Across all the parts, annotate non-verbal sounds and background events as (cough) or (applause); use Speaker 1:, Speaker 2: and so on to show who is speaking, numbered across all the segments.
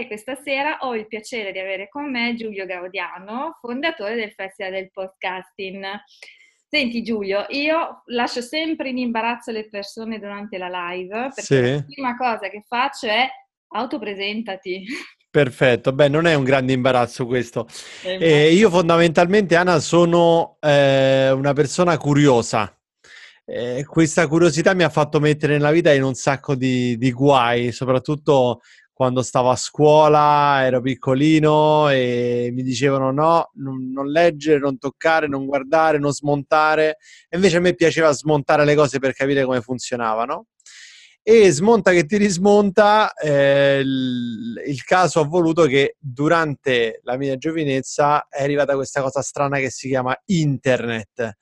Speaker 1: e questa sera ho il piacere di avere con me Giulio Gaudiano, fondatore del Festival del Podcasting. Senti Giulio, io lascio sempre in imbarazzo le persone durante la live perché sì. la prima cosa che faccio è autopresentati. (laughs)
Speaker 2: Perfetto, beh, non è un grande imbarazzo questo. Eh, io fondamentalmente, Anna, sono eh, una persona curiosa. Eh, questa curiosità mi ha fatto mettere nella vita in un sacco di, di guai, soprattutto quando stavo a scuola, ero piccolino e mi dicevano no, non, non, leggere, non toccare, non guardare, non smontare. E invece a me piaceva smontare le cose per capire come funzionavano e smonta che ti rismonta, eh, il, il, caso ha voluto che durante la mia giovinezza è arrivata questa cosa strana che si chiama internet.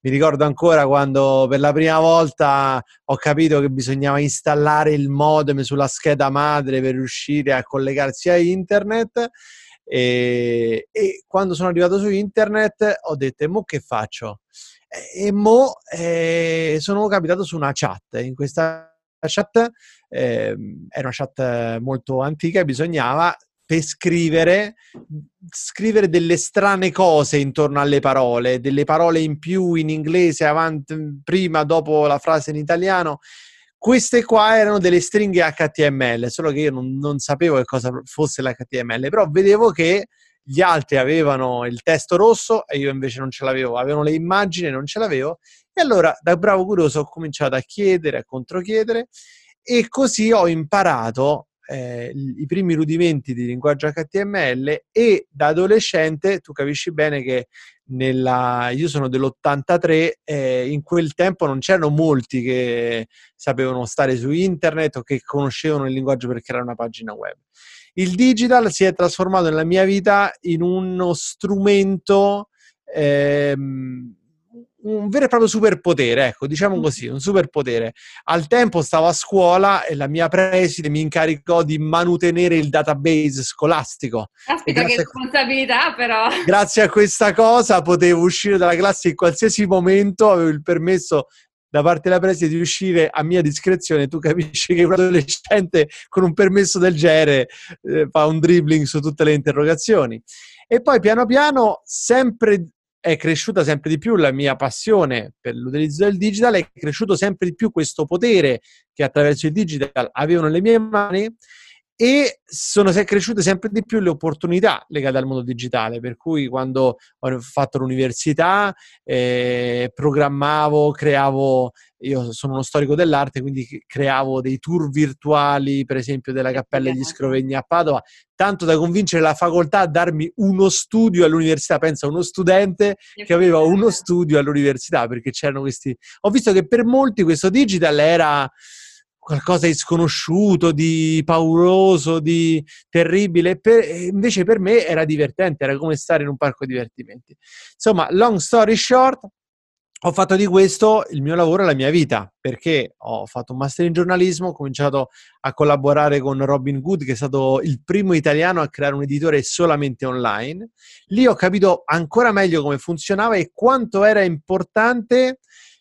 Speaker 2: Mi ricordo ancora quando per la prima volta ho capito che bisognava installare il modem sulla scheda madre per riuscire a collegarsi a internet. E, e quando sono arrivato su internet ho detto: mo che faccio? E mo eh, sono capitato su una chat. In questa chat eh, era una chat molto antica e bisognava per scrivere, scrivere delle strane cose intorno alle parole, delle parole in più in inglese, avanti, prima, dopo la frase in italiano. Queste qua erano delle stringhe HTML, solo che io non, non sapevo che cosa fosse l'HTML, però vedevo che gli altri avevano il testo rosso e io invece non ce l'avevo, avevano le immagini e non ce l'avevo e allora, da bravo curioso, ho cominciato a chiedere, a controchiedere e così ho imparato eh, i primi rudimenti di linguaggio HTML e da adolescente tu capisci bene che nella, io sono dell'83 eh, in quel tempo non c'erano molti che sapevano stare su internet o che conoscevano il linguaggio per creare una pagina web. Il digital si è trasformato nella mia vita in uno strumento ehm, un vero e proprio superpotere, ecco, diciamo così, un superpotere. Al tempo stavo a scuola e la mia preside mi incaricò di manutenere il database scolastico.
Speaker 1: Aspetta, che responsabilità però!
Speaker 2: Grazie a questa cosa potevo uscire dalla classe in qualsiasi momento, avevo il permesso da parte della preside di uscire a mia discrezione. Tu capisci che un adolescente con un permesso del genere eh, fa un dribbling su tutte le interrogazioni. E poi piano piano, sempre è cresciuta sempre di più la mia passione per l'utilizzo del digital, è cresciuto sempre di più questo potere che attraverso il digital avevo nelle mie mani e sono cresciute sempre di più le opportunità legate al mondo digitale, per cui quando ho fatto l'università eh, programmavo, creavo, io sono uno storico dell'arte, quindi creavo dei tour virtuali, per esempio della Cappella degli Scrovegni a Padova, tanto da convincere la facoltà a darmi uno studio all'università, pensa uno studente che aveva uno studio all'università, perché c'erano questi... Ho visto che per molti questo digital era qualcosa di sconosciuto, di pauroso, di terribile. Per, invece per me era divertente, era come stare in un parco divertimenti. Insomma, long story short, ho fatto di questo il mio lavoro e la mia vita, perché ho fatto un master in giornalismo, ho cominciato a collaborare con Robin Good, che è stato il primo italiano a creare un editore solamente online. Lì ho capito ancora meglio come funzionava e quanto era importante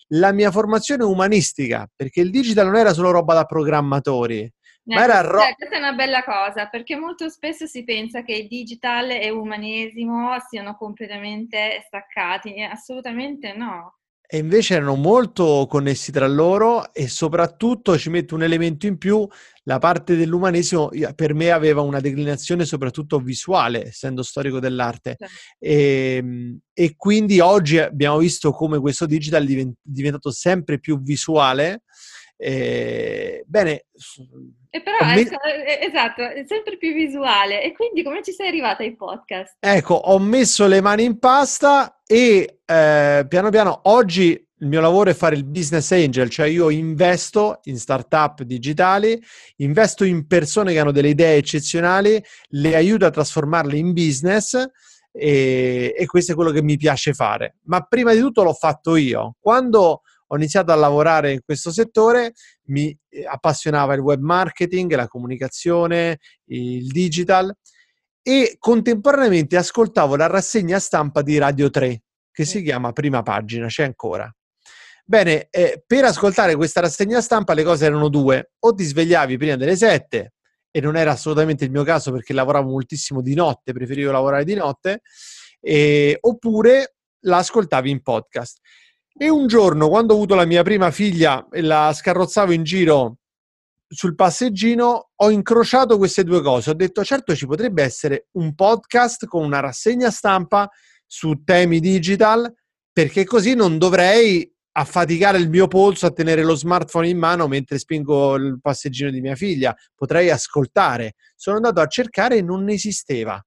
Speaker 2: la mia formazione umanistica, perché il digital non era solo roba da programmatori. Eh, ma era ro-
Speaker 1: questa è una bella cosa perché molto spesso si pensa che digital e l'umanesimo siano completamente staccati, assolutamente no
Speaker 2: e invece erano molto connessi tra loro e soprattutto ci metto un elemento in più, la parte dell'umanesimo per me aveva una declinazione soprattutto visuale, essendo storico dell'arte. E, ehm, e, quindi oggi abbiamo visto come questo digital è diventato sempre più visuale. E, bene.
Speaker 1: E però, me... esatto, è sempre più visuale. E quindi come ci sei arrivata ai podcast?
Speaker 2: Ecco, ho messo le mani in pasta e eh, piano piano oggi il mio lavoro è fare il business angel, cioè io investo in startup digitali, investo in persone che hanno delle idee eccezionali, le aiuto a trasformarle in business e, e questo è quello che mi piace fare. Ma prima di tutto l'ho fatto io. Quando ho iniziato a lavorare in questo settore, mi eh, appassionava il web marketing, la comunicazione, il digital e contemporaneamente ascoltavo la rassegna stampa di Radio 3 che si chiama Prima Pagina, c'è ancora. Bene, eh, per ascoltare questa rassegna stampa le cose erano due, o ti svegliavi prima delle 7 e non era assolutamente il mio caso perché lavoravo moltissimo di notte, preferivo lavorare di notte, e, oppure la ascoltavi in podcast. E un giorno, quando ho avuto la mia prima figlia e la scarrozzavo in giro sul passeggino, ho incrociato queste due cose. Ho detto, certo, ci potrebbe essere un podcast con una rassegna stampa su temi digital, perché così non dovrei affaticare il mio polso a tenere lo smartphone in mano mentre spingo il passeggino di mia figlia. Potrei ascoltare. Sono andato a cercare e non esisteva.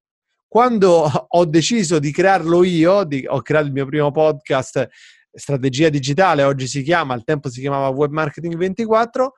Speaker 2: Quando ho deciso di crearlo io, di, ho creato il mio primo podcast strategia digitale, oggi si chiama, al tempo si chiamava Web Marketing 24,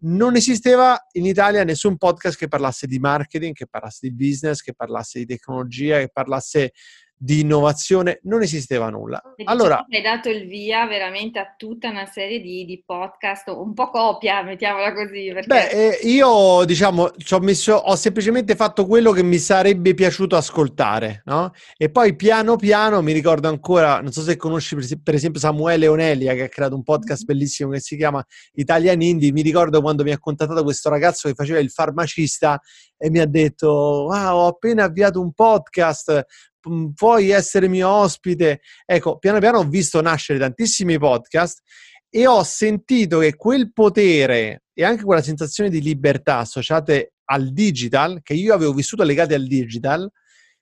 Speaker 2: non esisteva in Italia nessun podcast che parlasse di marketing, che parlasse di business, che parlasse di tecnologia, che parlasse di innovazione, non esisteva nulla.
Speaker 1: Diciamo allora, hai dato il via veramente a tutta una serie di, di podcast, un po' copia, mettiamola così. Perché...
Speaker 2: Beh, eh, io diciamo, ho, messo, ho semplicemente fatto quello che mi sarebbe piaciuto ascoltare, no? E poi piano piano mi ricordo ancora, non so se conosci per esempio Samuele Onelia che ha creato un podcast mm-hmm. bellissimo che si chiama Italian Indie, mi ricordo quando mi ha contattato questo ragazzo che faceva il farmacista e mi ha detto, wow, ho appena avviato un podcast, puoi essere mio ospite. Ecco, piano piano ho visto nascere tantissimi podcast e ho sentito che quel potere e anche quella sensazione di libertà associate al digital, che io avevo vissuto legate al digital,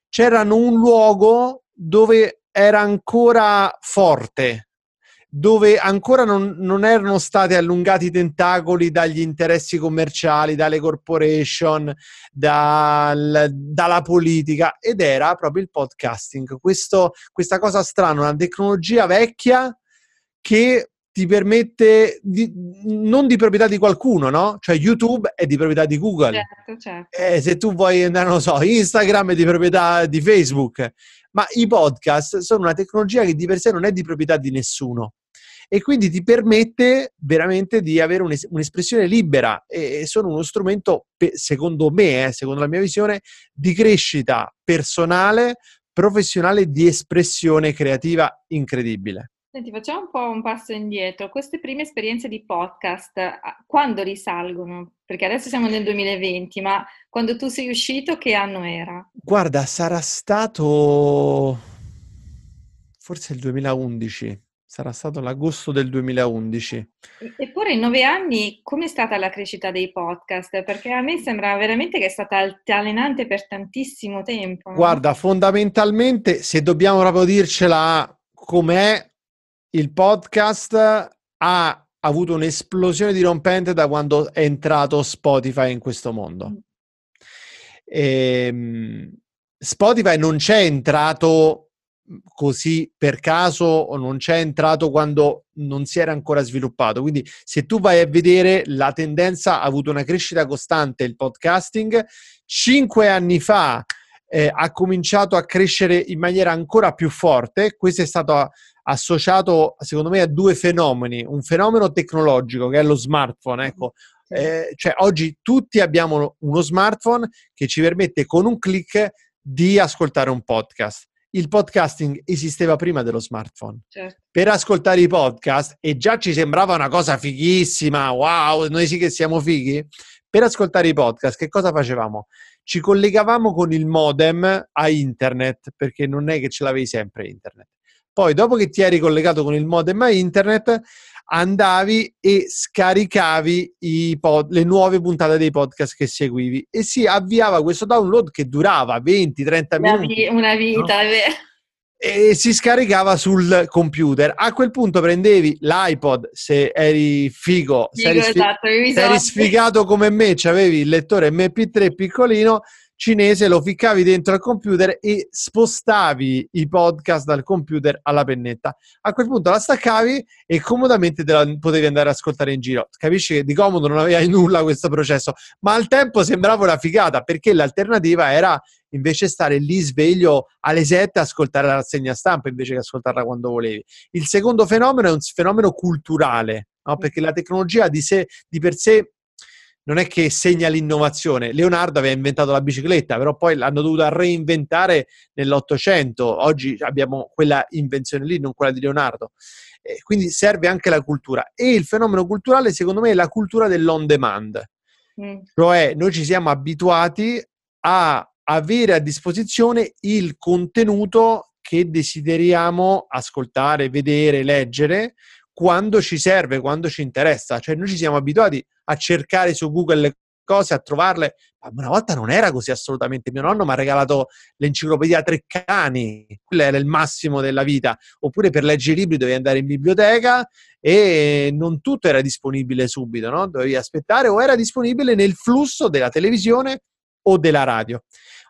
Speaker 2: c'erano un luogo dove era ancora forte, dove ancora non, non, erano stati allungati i tentacoli dagli interessi commerciali, dalle corporation, dal, dalla politica, ed era proprio il podcasting. Questo, questa cosa strana, una tecnologia vecchia che ti permette di, non di proprietà di qualcuno, no? Cioè YouTube è di proprietà di Google. Certo, certo. Eh, se tu vuoi andare, non lo so, Instagram è di proprietà di Facebook. Ma i podcast sono una tecnologia che di per sé non è di proprietà di nessuno e quindi ti permette veramente di avere un'es- un'espressione libera e, e sono uno strumento, pe- secondo me, eh, secondo la mia visione, di crescita personale, professionale, di espressione creativa incredibile.
Speaker 1: Senti, facciamo un po' un passo indietro. Queste prime esperienze di podcast, quando risalgono? Perché adesso siamo nel 2020, ma quando tu sei uscito, che anno era?
Speaker 2: Guarda, sarà stato forse il 2011. Sarà stato l'agosto del 2011.
Speaker 1: Eppure in nove anni come è stata la crescita dei podcast? Perché a me sembra veramente che è stata altalenante per tantissimo tempo.
Speaker 2: Guarda, fondamentalmente, se dobbiamo proprio dircela com'è, il podcast ha avuto un'esplosione dirompente da quando è entrato Spotify in questo mondo. Mm. E, ehm, Spotify non c'è entrato così per caso o non c'è entrato quando non si era ancora sviluppato. Quindi se tu vai a vedere la tendenza ha avuto una crescita costante il podcasting. Cinque anni fa eh, ha cominciato a crescere in maniera ancora più forte. Questo è stato associato secondo me a due fenomeni. Un fenomeno tecnologico che è lo smartphone. Ecco. Eh, cioè oggi tutti abbiamo uno smartphone che ci permette con un clic di ascoltare un podcast il podcasting esisteva prima dello smartphone. Certo. Per ascoltare i podcast, e già ci sembrava una cosa fighissima, wow, noi sì che siamo fighi. Per ascoltare i podcast, che cosa facevamo? Ci collegavamo con il modem a internet, perché non è che ce l'avevi sempre internet. Poi, dopo che ti eri collegato con il modem a internet, andavi e scaricavi pod, le nuove puntate dei podcast che seguivi e si avviava questo download che durava 20-30 minuti.
Speaker 1: Una vita, no?
Speaker 2: e si scaricava sul computer. A quel punto prendevi l'iPod se eri figo, figo se eri, sfi- esatto, se eri sfigato come me, avevi il lettore MP3 piccolino, cinese, lo ficcavi dentro al computer e spostavi i podcast dal computer alla pennetta. A quel punto la staccavi e comodamente te la potevi andare ad ascoltare in giro. Capisci che di comodo non avevi nulla questo processo, ma al tempo sembrava una figata perché l'alternativa era invece stare lì sveglio alle 7 a ascoltare la rassegna stampa invece che ascoltarla quando volevi. Il secondo fenomeno è un fenomeno culturale, no? perché la tecnologia di, sé, di per sé non è che segna l'innovazione. Leonardo aveva inventato la bicicletta, però poi l'hanno dovuta reinventare nell'Ottocento. Oggi abbiamo quella invenzione lì, non quella di Leonardo. Eh, quindi serve anche la cultura. E il fenomeno culturale, secondo me, è la cultura dell'on demand. Mm. Cioè, noi ci siamo abituati a avere a disposizione il contenuto che desideriamo ascoltare, vedere, leggere quando ci serve, quando ci interessa. Cioè, noi ci siamo abituati a cercare su Google le cose, a trovarle. Ma una volta non era così assolutamente. Mio nonno mi ha regalato l'enciclopedia Treccani, quello era il massimo della vita. Oppure per leggere i libri dovevi andare in biblioteca e non tutto era disponibile subito, no? Dovevi aspettare o era disponibile nel flusso della televisione o della radio.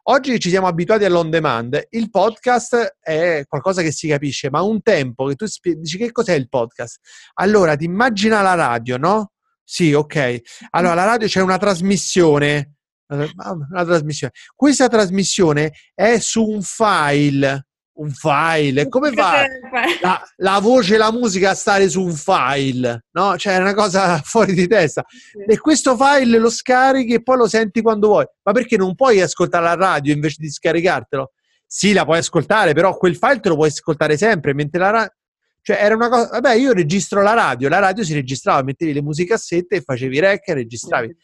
Speaker 2: Oggi ci siamo abituati all'on demand, il podcast è qualcosa che si capisce, ma un tempo che tu spie- dici che cos'è il podcast? Allora ti immagina la radio, no? Sì, ok. Allora la radio c'è una trasmissione, una trasmissione. Questa trasmissione è su un file un file. Come fa la, la, voce e la musica a stare su un file? No? Cioè, è una cosa (laughs) fuori di testa. E questo file lo scarichi e poi lo senti quando vuoi. Ma perché non puoi ascoltare la radio invece di scaricartelo? Sì, la puoi ascoltare, però quel file te lo puoi ascoltare sempre, mentre la radio... Cioè, era una cosa... Vabbè, io registro la radio, la radio si registrava, mettevi le musicassette e facevi rec e registravi.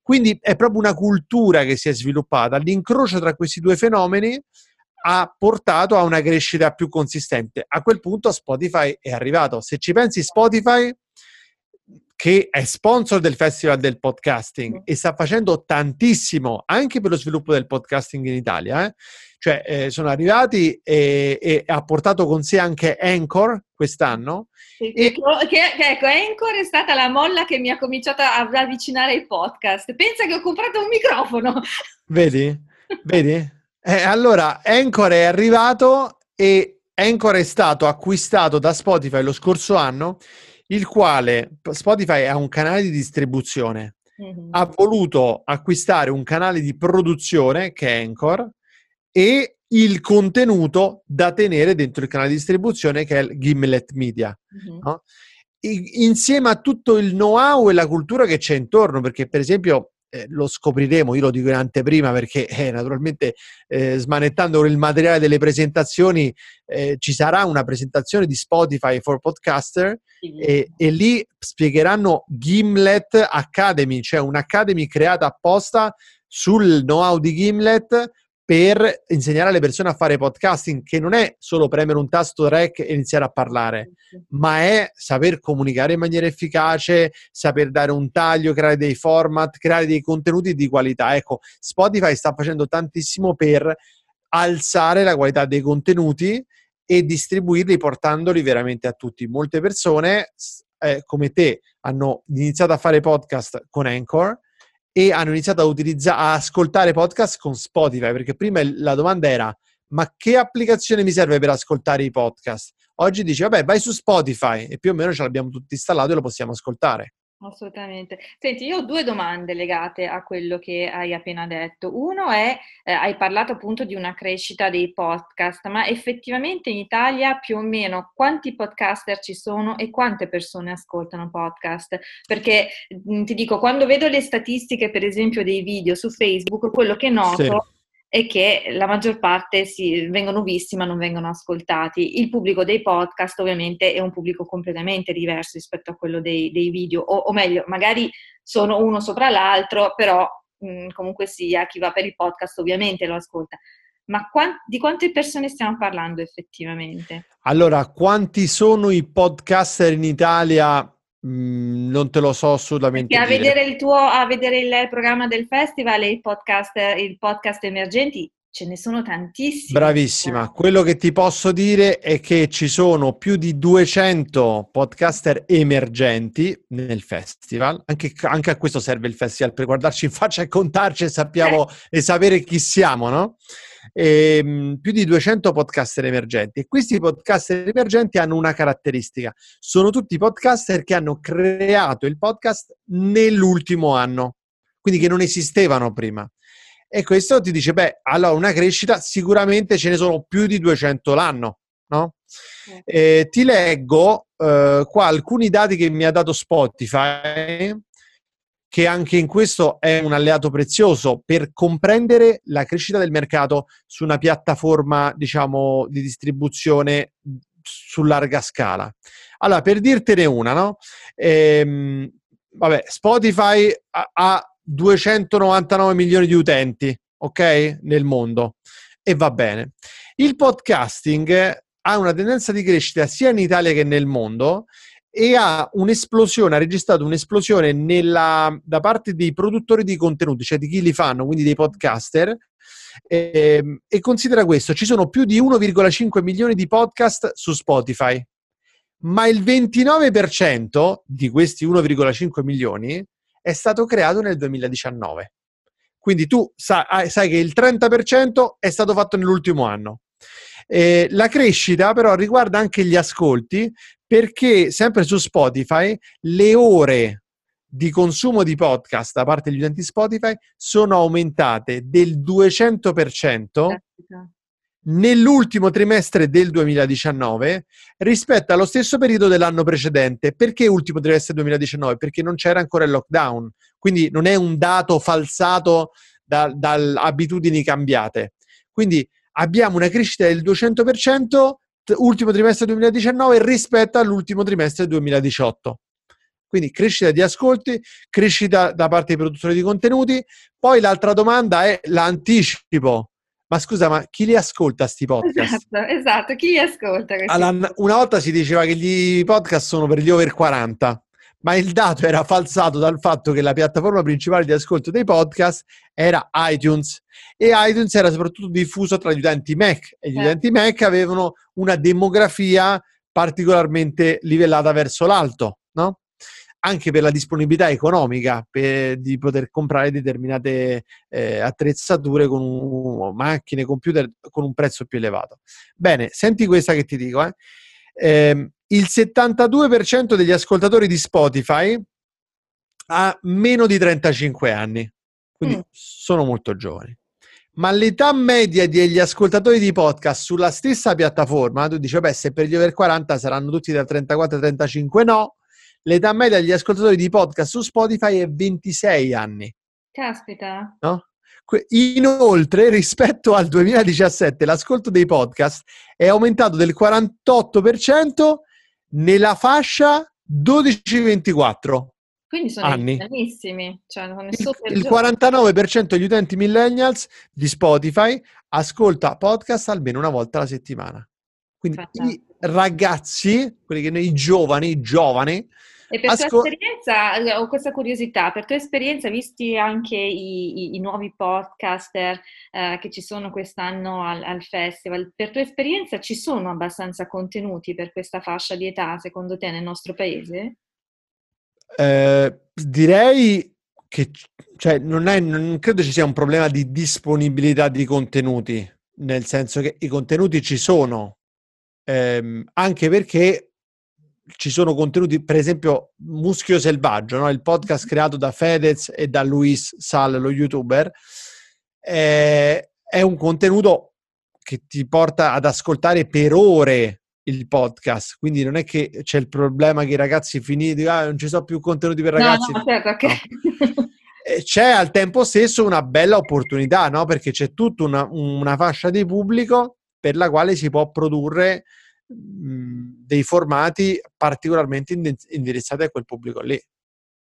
Speaker 2: Quindi è proprio una cultura che si è sviluppata. L'incrocio tra questi due fenomeni ha portato a una crescita più consistente. A quel punto Spotify è arrivato. Se ci pensi, Spotify che è sponsor del Festival del Podcasting e sta facendo tantissimo anche per lo sviluppo del podcasting in Italia. Eh? Cioè, eh, sono arrivati e, e, ha portato con sé anche Anchor quest'anno.
Speaker 1: E... che, che, ecco, Anchor è stata la molla che mi ha cominciato ad avvicinare ai podcast. Pensa che ho comprato un microfono.
Speaker 2: Vedi? Vedi? Eh, allora, Anchor è arrivato e Anchor è stato acquistato da Spotify lo scorso anno, il quale Spotify ha un canale di distribuzione. Mm-hmm. Ha voluto acquistare un canale di produzione che è Anchor e il contenuto da tenere dentro il canale di distribuzione che è il Gimlet Media. Mm-hmm. No? insieme a tutto il know-how e la cultura che c'è intorno, perché per esempio eh, lo scopriremo, io lo dico in anteprima perché eh, naturalmente eh, smanettando il materiale delle presentazioni eh, ci sarà una presentazione di Spotify for Podcaster e, e, lì spiegheranno Gimlet Academy, cioè un'academy creata apposta sul know-how di Gimlet per insegnare alle persone a fare podcasting, che non è solo premere un tasto rec e iniziare a parlare, ma è saper comunicare in maniera efficace, saper dare un taglio, creare dei format, creare dei contenuti di qualità. Ecco, Spotify sta facendo tantissimo per alzare la qualità dei contenuti e distribuirli portandoli veramente a tutti. Molte persone eh, come te hanno iniziato a fare podcast con Anchor e hanno iniziato a utilizzare, a ascoltare podcast con Spotify, perché prima la domanda era ma che applicazione mi serve per ascoltare i podcast? Oggi dici, vabbè, vai su Spotify e più o meno ce l'abbiamo tutti installato e lo possiamo ascoltare.
Speaker 1: Assolutamente. Senti, io ho due domande legate a quello che hai appena detto. Uno è, eh, hai parlato appunto di una crescita dei podcast, ma effettivamente in Italia più o meno quanti podcaster ci sono e quante persone ascoltano podcast? Perché mh, ti dico, quando vedo le statistiche, per esempio, dei video su Facebook, quello che noto... Sì e che la maggior parte si, vengono visti ma non vengono ascoltati. Il pubblico dei podcast ovviamente è un pubblico completamente diverso rispetto a quello dei, dei video, o, o, meglio, magari sono uno sopra l'altro, però mh, comunque sia chi va per il podcast ovviamente lo ascolta. Ma quant- di quante persone stiamo parlando effettivamente?
Speaker 2: Allora, quanti sono i podcaster in Italia? Mm, non te lo so assolutamente.
Speaker 1: a vedere, il tuo, a vedere il programma del festival e il podcast, il podcast emergenti ce ne sono tantissimi.
Speaker 2: Bravissima. Quello che ti posso dire è che ci sono più di 200 podcaster emergenti nel festival. Anche, anche a questo serve il festival per guardarci in faccia e contarci e, sappiamo, eh. e sapere chi siamo, no? Ehm, più di 200 podcaster emergenti. E questi podcaster emergenti hanno una caratteristica, sono tutti podcaster che hanno creato il podcast nell'ultimo anno, quindi che non esistevano prima. E questo ti dice, beh, allora una crescita sicuramente ce ne sono più di 200 l'anno, no? Eh, ti leggo eh, qua alcuni dati che mi ha dato Spotify che anche in questo è un alleato prezioso per comprendere la crescita del mercato su una piattaforma, diciamo, di distribuzione su larga scala. Allora, per dirtene una, no? Ehm, vabbè, Spotify ha, ha 299 milioni di utenti, ok? Nel mondo. E va bene. Il podcasting ha una tendenza di crescita sia in Italia che nel mondo e ha un'esplosione, ha registrato un'esplosione nella, da parte dei produttori di contenuti, cioè di chi li fanno, quindi dei podcaster. E, ehm, e considera questo: ci sono più di 1,5 milioni di podcast su Spotify, ma il 29% di questi 1,5 milioni è stato creato nel 2019. Quindi tu sai, sai che il 30% è stato fatto nell'ultimo anno. Eh, la crescita però riguarda anche gli ascolti perché sempre su Spotify le ore di consumo di podcast da parte degli utenti Spotify sono aumentate del 200% nell'ultimo trimestre del 2019 rispetto allo stesso periodo dell'anno precedente. Perché ultimo trimestre 2019? Perché non c'era ancora il lockdown, quindi non è un dato falsato da, da abitudini cambiate. Quindi abbiamo una crescita del 200% ultimo trimestre 2019 rispetto all'ultimo trimestre 2018. Quindi crescita di ascolti, crescita da parte dei produttori di contenuti. Poi l'altra domanda è l'anticipo. Ma scusa, ma chi li ascolta sti podcast?
Speaker 1: Esatto, esatto, chi li ascolta?
Speaker 2: Allora, una volta si diceva che gli podcast sono per gli over 40 ma il dato era falsato dal fatto che la piattaforma principale di ascolto dei podcast era iTunes e iTunes era soprattutto diffuso tra gli utenti Mac e gli eh. utenti Mac avevano una demografia particolarmente livellata verso l'alto, no? anche per la disponibilità economica per, di poter comprare determinate eh, attrezzature con un, macchine, computer con un prezzo più elevato. Bene, senti questa che ti dico. Eh. Eh, il 72% degli ascoltatori di Spotify ha meno di 35 anni, quindi mm. sono molto giovani. Ma l'età media degli ascoltatori di podcast sulla stessa piattaforma, tu dici, beh, se per gli over 40 saranno tutti da 34 a 35, no. L'età media degli ascoltatori di podcast su Spotify è 26 anni.
Speaker 1: Caspita.
Speaker 2: No? Inoltre, rispetto al 2017, l'ascolto dei podcast è aumentato del 48% nella fascia 12-24.
Speaker 1: Quindi sono anni. Cioè
Speaker 2: il, il 49% degli utenti millennials di Spotify ascolta podcast almeno una volta alla settimana. Quindi Fantastico. i ragazzi, quelli che noi giovani, giovani,
Speaker 1: e per Ascol- tua esperienza, eh, ho questa curiosità, per tua esperienza, visti anche i, i, i nuovi podcaster eh, che ci sono quest'anno al, al, festival, per tua esperienza ci sono abbastanza contenuti per questa fascia di età, secondo te, nel nostro paese?
Speaker 2: Eh, direi che cioè, non, è, non credo ci sia un problema di disponibilità di contenuti, nel senso che i contenuti ci sono, ehm, anche perché ci sono contenuti, per esempio Muschio Selvaggio, no? il podcast creato da Fedez e da Luis Sal, lo youtuber, è, è un contenuto che ti porta ad ascoltare per ore il podcast, quindi non è che c'è il problema che i ragazzi finiti, ah, non ci sono più contenuti per ragazzi.
Speaker 1: No, no, certo, okay. no.
Speaker 2: C'è al tempo stesso una bella opportunità, no? perché c'è tutta una, una fascia di pubblico per la quale si può produrre dei formati particolarmente indirizzati a quel pubblico lì.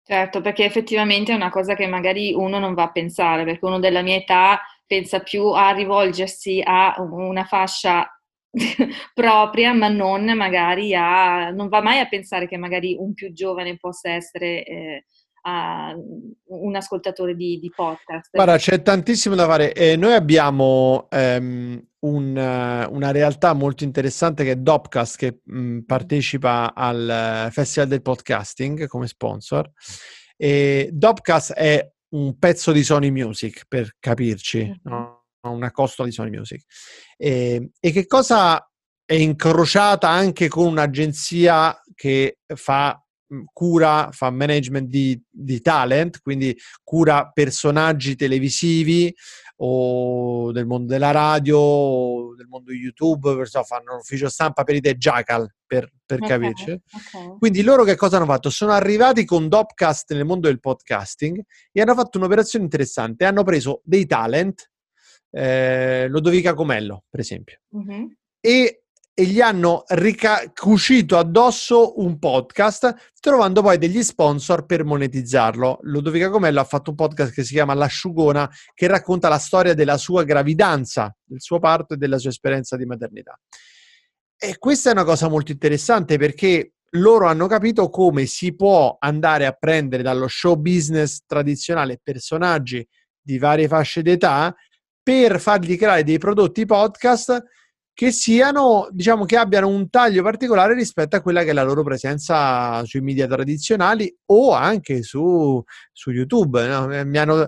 Speaker 1: Certo, perché effettivamente è una cosa che magari uno non va a pensare, perché uno della mia età pensa più a rivolgersi a una fascia (laughs) propria, ma non magari a... non va mai a pensare che magari un più giovane possa essere eh, un ascoltatore di, di, podcast.
Speaker 2: Guarda, c'è tantissimo da fare. Eh, noi abbiamo um, un, uh, una realtà molto interessante che è Dopcast, che mh, mm, partecipa al Festival del Podcasting come sponsor. E Dopcast è un pezzo di Sony Music, per capirci, no? una costola di Sony Music. E, e che cosa è incrociata anche con un'agenzia che fa cura, fa management di, di, talent, quindi cura personaggi televisivi o del mondo della radio o del mondo YouTube, perciò fanno ufficio stampa per i The Jackal, per, per okay, capirci. Okay. Quindi loro che cosa hanno fatto? Sono arrivati con Dopcast nel mondo del podcasting e hanno fatto un'operazione interessante. Hanno preso dei talent, eh, Lodovica Comello, per esempio, uh-huh. e e gli hanno rica- cucito addosso un podcast, trovando poi degli sponsor per monetizzarlo. Ludovica Comello ha fatto un podcast che si chiama L'asciugona, che racconta la storia della sua gravidanza, del suo parto e della sua esperienza di maternità. E questa è una cosa molto interessante perché loro hanno capito come si può andare a prendere dallo show business tradizionale personaggi di varie fasce d'età per fargli creare dei prodotti podcast che siano, diciamo, che abbiano un taglio particolare rispetto a quella che è la loro presenza sui media tradizionali o anche su, su YouTube. No? Eh, mi hanno,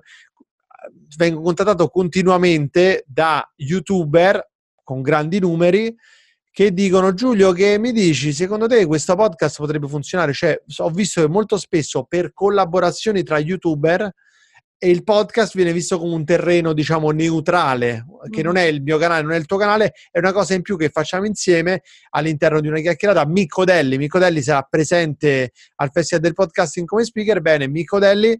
Speaker 2: vengo contattato continuamente da youtuber con grandi numeri che dicono Giulio che mi dici secondo te questo podcast potrebbe funzionare cioè ho visto che molto spesso per collaborazioni tra youtuber e il podcast viene visto come un terreno, diciamo, neutrale, che non è il mio canale, non è il tuo canale, è una cosa in più che facciamo insieme all'interno di una chiacchierata. Micco Delli, sarà presente al Festival del Podcasting come speaker. Bene, Micco Delli,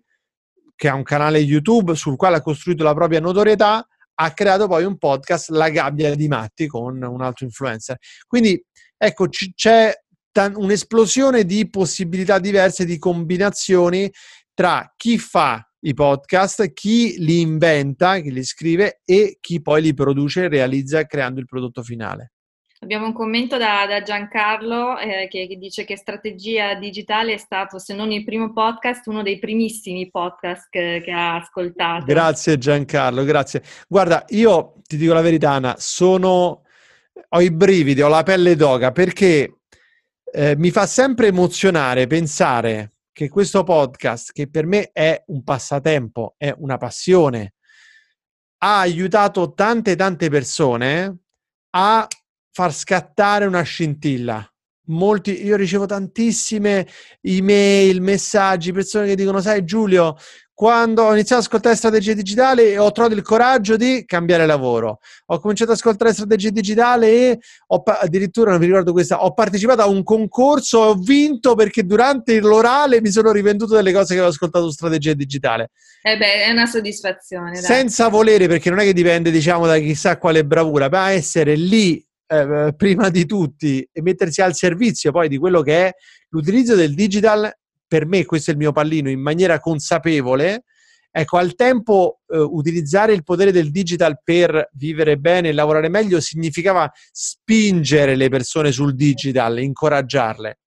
Speaker 2: che ha un canale YouTube sul quale ha costruito la propria notorietà, ha creato poi un podcast, La Gabbia di Matti, con un altro influencer. Quindi, ecco, c- c'è un'esplosione di possibilità diverse, di combinazioni tra chi fa i podcast, chi li inventa, chi li scrive e chi poi li produce e realizza creando il prodotto finale.
Speaker 1: Abbiamo un commento da, da Giancarlo eh, che, che, dice che Strategia Digitale è stato, se non il primo podcast, uno dei primissimi podcast che, che, ha ascoltato.
Speaker 2: Grazie Giancarlo, grazie. Guarda, io ti dico la verità, Anna, sono, ho i brividi, ho la pelle d'oca perché eh, mi fa sempre emozionare pensare che questo podcast, che per me è un passatempo, è una passione, ha aiutato tante tante persone a far scattare una scintilla. Molti, io ricevo tantissime email, messaggi, persone che dicono: Sai, Giulio, quando ho iniziato ad ascoltare strategie digitali ho trovato il coraggio di cambiare lavoro. Ho cominciato ad ascoltare strategie digitali e ho, addirittura, non mi ricordo questa, ho partecipato a un concorso e ho vinto perché durante l'orale mi sono rivenduto delle cose che avevo ascoltato su strategia digitale.
Speaker 1: Eh beh, è una soddisfazione. Dai.
Speaker 2: Senza volere, perché non è che dipende, diciamo, da chissà quale bravura, ma essere lì eh, prima di tutti e mettersi al servizio poi di quello che è l'utilizzo del digital per me questo è il mio pallino, in maniera consapevole, ecco, al tempo eh, utilizzare il potere del digital per vivere bene e lavorare meglio significava spingere le persone sul digital, incoraggiarle.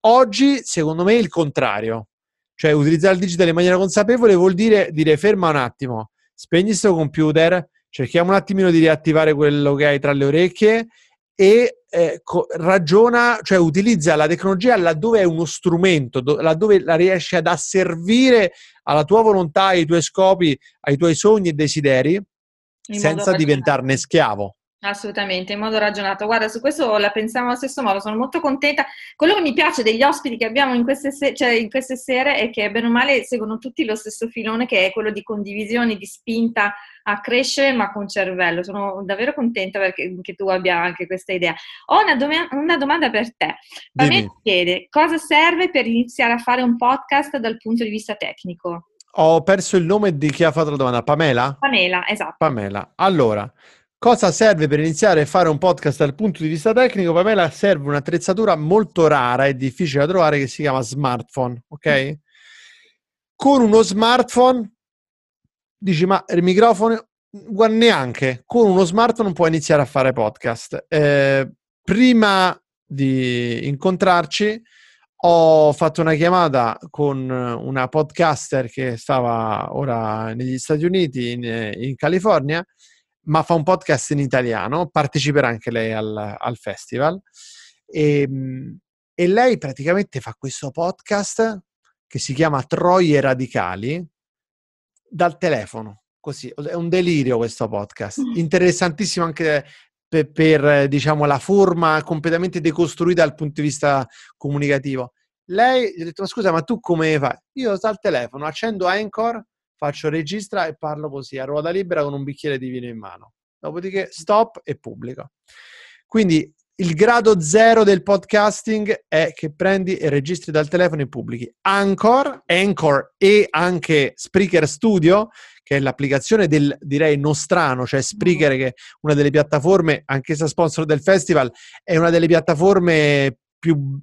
Speaker 2: Oggi, secondo me, è il contrario. Cioè, utilizzare il digital in maniera consapevole vuol dire dire ferma un attimo, spegni questo computer, cerchiamo un attimino di riattivare quello che hai tra le orecchie e eh, co- ragiona, cioè utilizza la tecnologia laddove è uno strumento, do- laddove la riesci ad asservire alla tua volontà, ai tuoi scopi, ai tuoi sogni e desideri, In senza diventarne schiavo.
Speaker 1: Assolutamente, in modo ragionato. Guarda, su questo la pensiamo allo stesso modo, sono molto contenta. Quello che mi piace degli ospiti che abbiamo in queste, se- cioè in queste sere è che bene o male seguono tutti lo stesso filone che è quello di condivisione, di spinta a crescere ma con cervello. Sono davvero contenta perché, che tu abbia anche questa idea. Ho una, dom- una domanda per te. Pamela chiede cosa serve per iniziare a fare un podcast dal punto di vista tecnico?
Speaker 2: Ho perso il nome di chi ha fatto la domanda. Pamela?
Speaker 1: Pamela, esatto.
Speaker 2: Pamela. Allora, Cosa serve per iniziare a fare un podcast dal punto di vista tecnico? Pamela serve un'attrezzatura molto rara e difficile da trovare che si chiama smartphone, ok? Con uno smartphone dici ma il microfono guarda, neanche con uno smartphone puoi iniziare a fare podcast. Eh, prima di incontrarci ho fatto una chiamata con una podcaster che stava ora negli Stati Uniti, in, in California, ma fa un podcast in italiano, parteciperà anche lei al, al festival. E, ehm, e, lei praticamente fa questo podcast che si chiama Troie Radicali dal telefono. Così è un delirio questo podcast. Mm. Interessantissimo anche per, per diciamo, la forma completamente decostruita dal punto di vista comunicativo. Lei gli ha detto: Ma scusa, ma tu come fai? Io dal telefono accendo Anchor faccio registra e parlo così a ruota libera con un bicchiere di vino in mano. Dopodiché stop e pubblico. Quindi il grado zero del podcasting è che prendi e registri dal telefono e pubblichi. Anchor, Anchor e anche Spreaker Studio, che è l'applicazione del, direi, nostrano, cioè Spreaker, che è una delle piattaforme, anch'essa sponsor del festival, è una delle piattaforme più,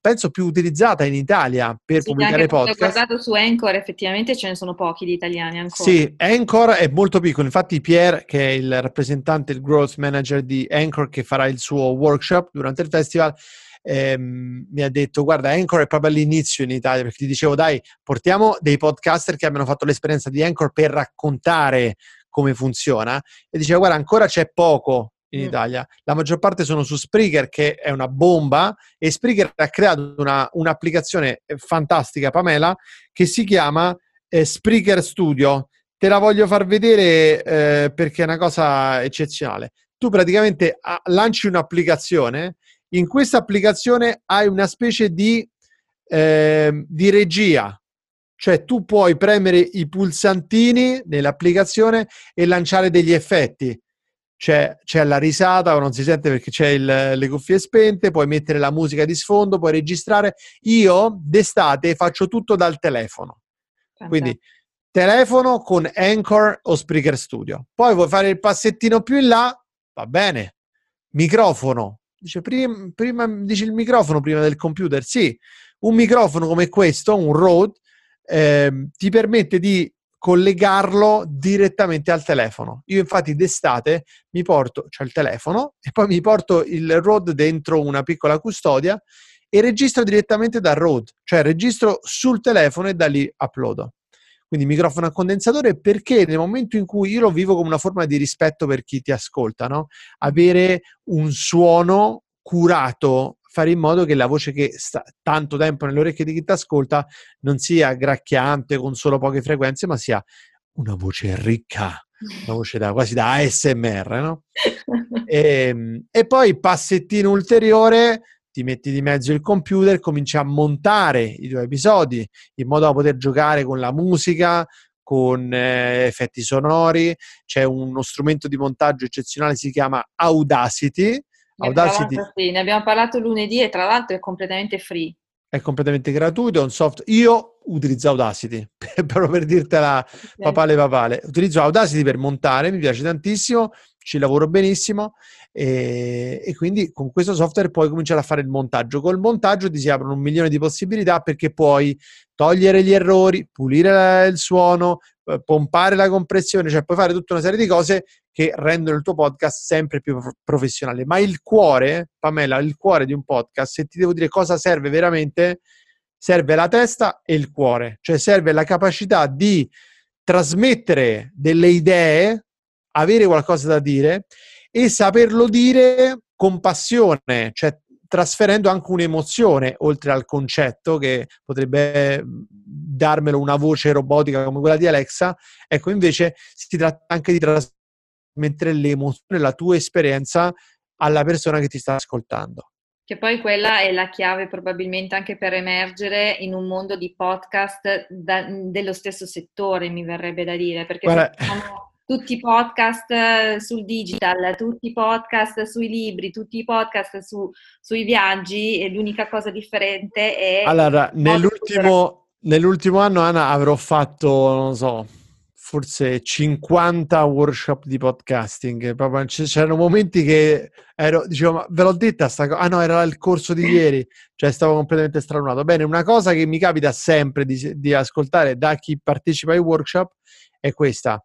Speaker 2: penso più utilizzata in Italia per sì, pubblicare podcast.
Speaker 1: Ho guardato su Anchor, effettivamente ce ne sono pochi di italiani ancora.
Speaker 2: Sì, Anchor è molto piccolo, infatti Pierre, che è il rappresentante, il growth manager di Anchor, che farà il suo workshop durante il festival, ehm, mi ha detto guarda Anchor è proprio all'inizio in Italia perché ti dicevo dai portiamo dei podcaster che abbiano fatto l'esperienza di Anchor per raccontare come funziona e diceva guarda ancora c'è poco in mm. Italia. La maggior parte sono su Spreaker, che è una bomba, e Spreaker ha creato una, un'applicazione eh, fantastica, Pamela, che si chiama eh, Spreaker Studio. Te la voglio far vedere eh, perché è una cosa eccezionale. Tu praticamente ah, lanci un'applicazione, in questa applicazione hai una specie di, eh, di regia, cioè tu puoi premere i pulsantini nell'applicazione e lanciare degli effetti c'è, c'è, la risata o non si sente perché c'è il, le cuffie spente, puoi mettere la musica di sfondo, puoi registrare. Io d'estate faccio tutto dal telefono. Fantastico. Quindi telefono con Anchor o Spreaker Studio. Poi vuoi fare il passettino più in là, va bene. Microfono. Dice, prima, prima, dici il microfono prima del computer. Sì, un microfono come questo, un Rode, eh, ti permette di collegarlo direttamente al telefono. Io infatti d'estate mi porto, cioè il telefono, e poi mi porto il ROD dentro una piccola custodia e registro direttamente dal ROD, cioè registro sul telefono e da lì uploado. Quindi microfono a condensatore perché nel momento in cui io lo vivo come una forma di rispetto per chi ti ascolta, no? avere un suono curato fare in modo che la voce che sta tanto tempo nelle orecchie di chi ti ascolta non sia gracchiante con solo poche frequenze, ma sia una voce ricca, una voce da, quasi da ASMR, no? e, (laughs) ehm, e poi passettino ulteriore, ti metti di mezzo il computer, cominci a montare i tuoi episodi in modo da poter giocare con la musica, con eh, effetti sonori. C'è uno strumento di montaggio eccezionale, si chiama Audacity,
Speaker 1: Audacity... Sì, ne abbiamo parlato lunedì e tra l'altro è completamente free.
Speaker 2: È completamente gratuito, è un soft... Io utilizzo Audacity, (laughs) proprio per dirtela papale papale. Utilizzo Audacity per montare, mi piace tantissimo, ci lavoro benissimo e, e, quindi con questo software puoi cominciare a fare il montaggio. Col montaggio ti si aprono un milione di possibilità perché puoi togliere gli errori, pulire il suono, pompare la compressione, cioè puoi fare tutta una serie di cose che rendono il tuo podcast sempre più professionale. Ma il cuore, Pamela, il cuore di un podcast, se ti devo dire cosa serve veramente, serve la testa e il cuore, cioè serve la capacità di trasmettere delle idee, avere qualcosa da dire e saperlo dire con passione, cioè trasferendo anche un'emozione oltre al concetto che potrebbe darmelo una voce robotica come quella di Alexa. Ecco, invece si tratta anche di trasmettere l'emozione, la tua esperienza alla persona che ti sta ascoltando.
Speaker 1: Che poi quella è la chiave probabilmente anche per emergere in un mondo di podcast da, dello stesso settore, mi verrebbe da dire, perché Guarda... Siamo tutti i podcast eh, sul digital, tutti i podcast sui libri, tutti i podcast su, sui viaggi e l'unica cosa differente è...
Speaker 2: Allora, nell'ultimo, nell'ultimo anno, Anna, avrò fatto, non so, forse 50 workshop di podcasting. Proprio c'erano momenti che ero, dicevo, ma ve l'ho detta sta cosa? Ah no, era il corso di ieri, cioè stavo completamente stralunato. Bene, una cosa che mi capita sempre di, di ascoltare da chi partecipa ai workshop è questa.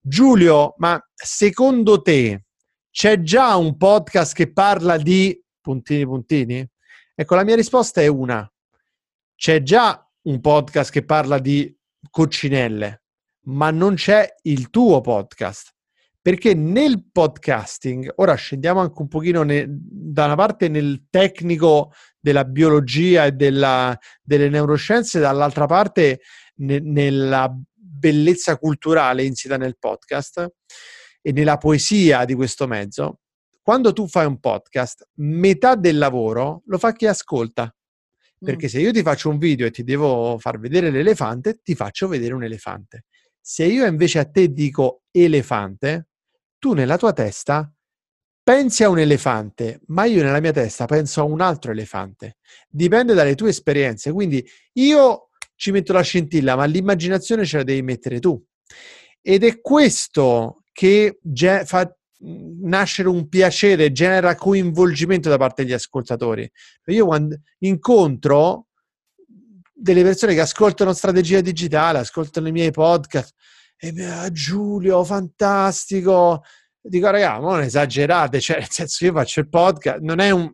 Speaker 2: Giulio, ma secondo te c'è già un podcast che parla di puntini puntini? Ecco, la mia risposta è una. C'è già un podcast che parla di coccinelle, ma non c'è il tuo podcast. Perché nel podcasting, ora scendiamo anche un pochino ne, da una parte nel tecnico della biologia e della, delle neuroscienze, dall'altra parte ne, nella bellezza culturale insita nel podcast e nella poesia di questo mezzo, quando tu fai un podcast, metà del lavoro lo fa chi ascolta. Perché mm. se io ti faccio un video e ti devo far vedere l'elefante, ti faccio vedere un elefante. Se io invece a te dico elefante, tu nella tua testa pensi a un elefante, ma io nella mia testa penso a un altro elefante. Dipende dalle tue esperienze. Quindi io ci metto la scintilla, ma l'immaginazione ce la devi mettere tu. Ed è questo che ge- fa nascere un piacere, genera coinvolgimento da parte degli ascoltatori. Io quando incontro delle persone che ascoltano strategia digitale, ascoltano i miei podcast, e mi ah, Giulio, fantastico. Dico, raga, non esagerate, cioè, nel senso, io faccio il podcast, non è un,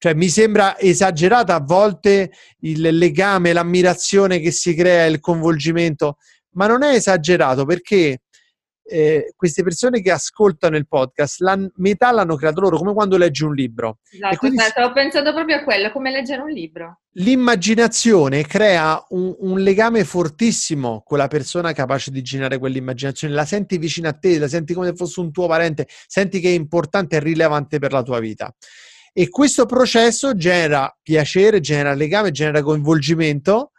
Speaker 2: cioè, mi sembra esagerata a volte il legame, l'ammirazione che si crea, il coinvolgimento, ma non è esagerato perché eh, queste persone che ascoltano il podcast, la metà l'hanno creato loro, come quando leggi un libro.
Speaker 1: Esatto, quindi, esatto, stavo pensando proprio a quello, come leggere un libro.
Speaker 2: L'immaginazione crea un, un, legame fortissimo con la persona capace di generare quell'immaginazione, la senti vicino a te, la senti come se fosse un tuo parente, senti che è importante e rilevante per la tua vita. E questo processo genera piacere, genera legame, genera coinvolgimento.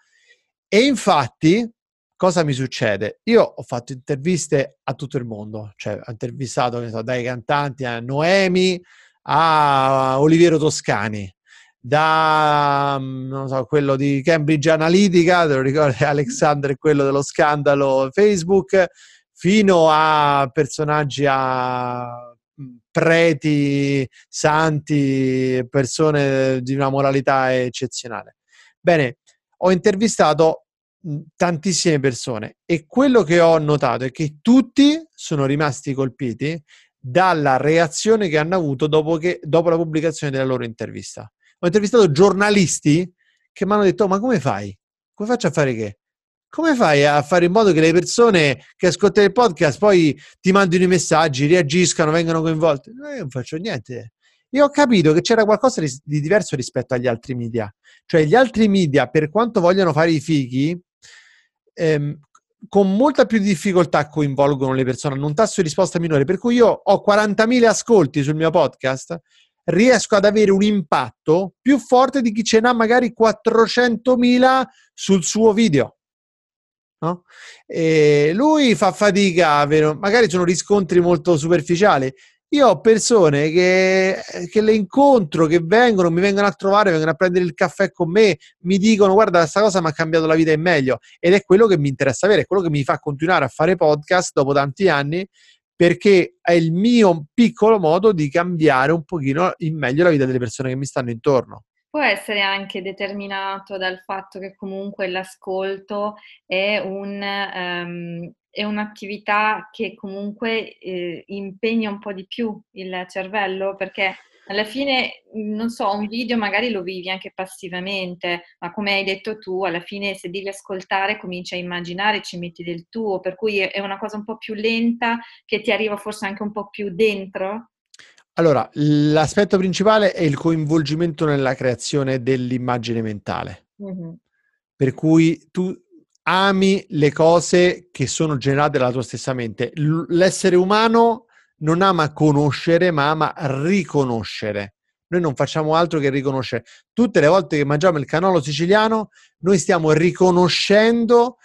Speaker 2: E infatti cosa mi succede? Io ho fatto interviste a tutto il mondo, cioè ho intervistato so, dai cantanti a Noemi a Oliviero Toscani, da non so, quello di Cambridge Analytica, te lo ricordi? (laughs) Alexander, quello dello scandalo Facebook, fino a personaggi a preti, santi, persone di una moralità eccezionale. Bene, ho intervistato tantissime persone e quello che ho notato è che tutti sono rimasti colpiti dalla reazione che hanno avuto dopo, che, dopo la pubblicazione della loro intervista. Ho intervistato giornalisti che mi hanno detto: Ma come fai? Come faccio a fare che? Come fai a fare in modo che le persone che ascoltano il podcast poi ti mandino i messaggi, reagiscano, vengano coinvolte? No, io non faccio niente. Io ho capito che c'era qualcosa di diverso rispetto agli altri media. Cioè, gli altri media, per quanto vogliano fare i fighi, ehm, con molta più difficoltà coinvolgono le persone, hanno un tasso di risposta minore. Per cui io ho 40.000 ascolti sul mio podcast, riesco ad avere un impatto più forte di chi ce n'ha magari 400.000 sul suo video. No? Lui fa fatica, magari sono riscontri molto superficiali. Io ho persone che, che, le incontro, che vengono, mi vengono a trovare, vengono a prendere il caffè con me, mi dicono guarda questa cosa mi ha cambiato la vita in meglio ed è quello che mi interessa avere, è quello che mi fa continuare a fare podcast dopo tanti anni perché è il mio piccolo modo di cambiare un pochino in meglio la vita delle persone che mi stanno intorno.
Speaker 1: Può essere anche determinato dal fatto che comunque l'ascolto è, un, um, è un'attività che comunque eh, impegna un po' di più il cervello perché alla fine, non so, un video magari lo vivi anche passivamente, ma come hai detto tu, alla fine se devi ascoltare cominci a immaginare, ci metti del tuo, per cui è una cosa un po' più lenta che ti arriva forse anche un po' più dentro.
Speaker 2: Allora, l'aspetto principale è il coinvolgimento nella creazione dell'immagine mentale. Mm-hmm. Per cui tu ami le cose che sono generate dalla tua stessa mente. L'essere umano non ama conoscere, ma ama riconoscere. Noi non facciamo altro che riconoscere. Tutte le volte che mangiamo il cannolo siciliano, noi stiamo riconoscendo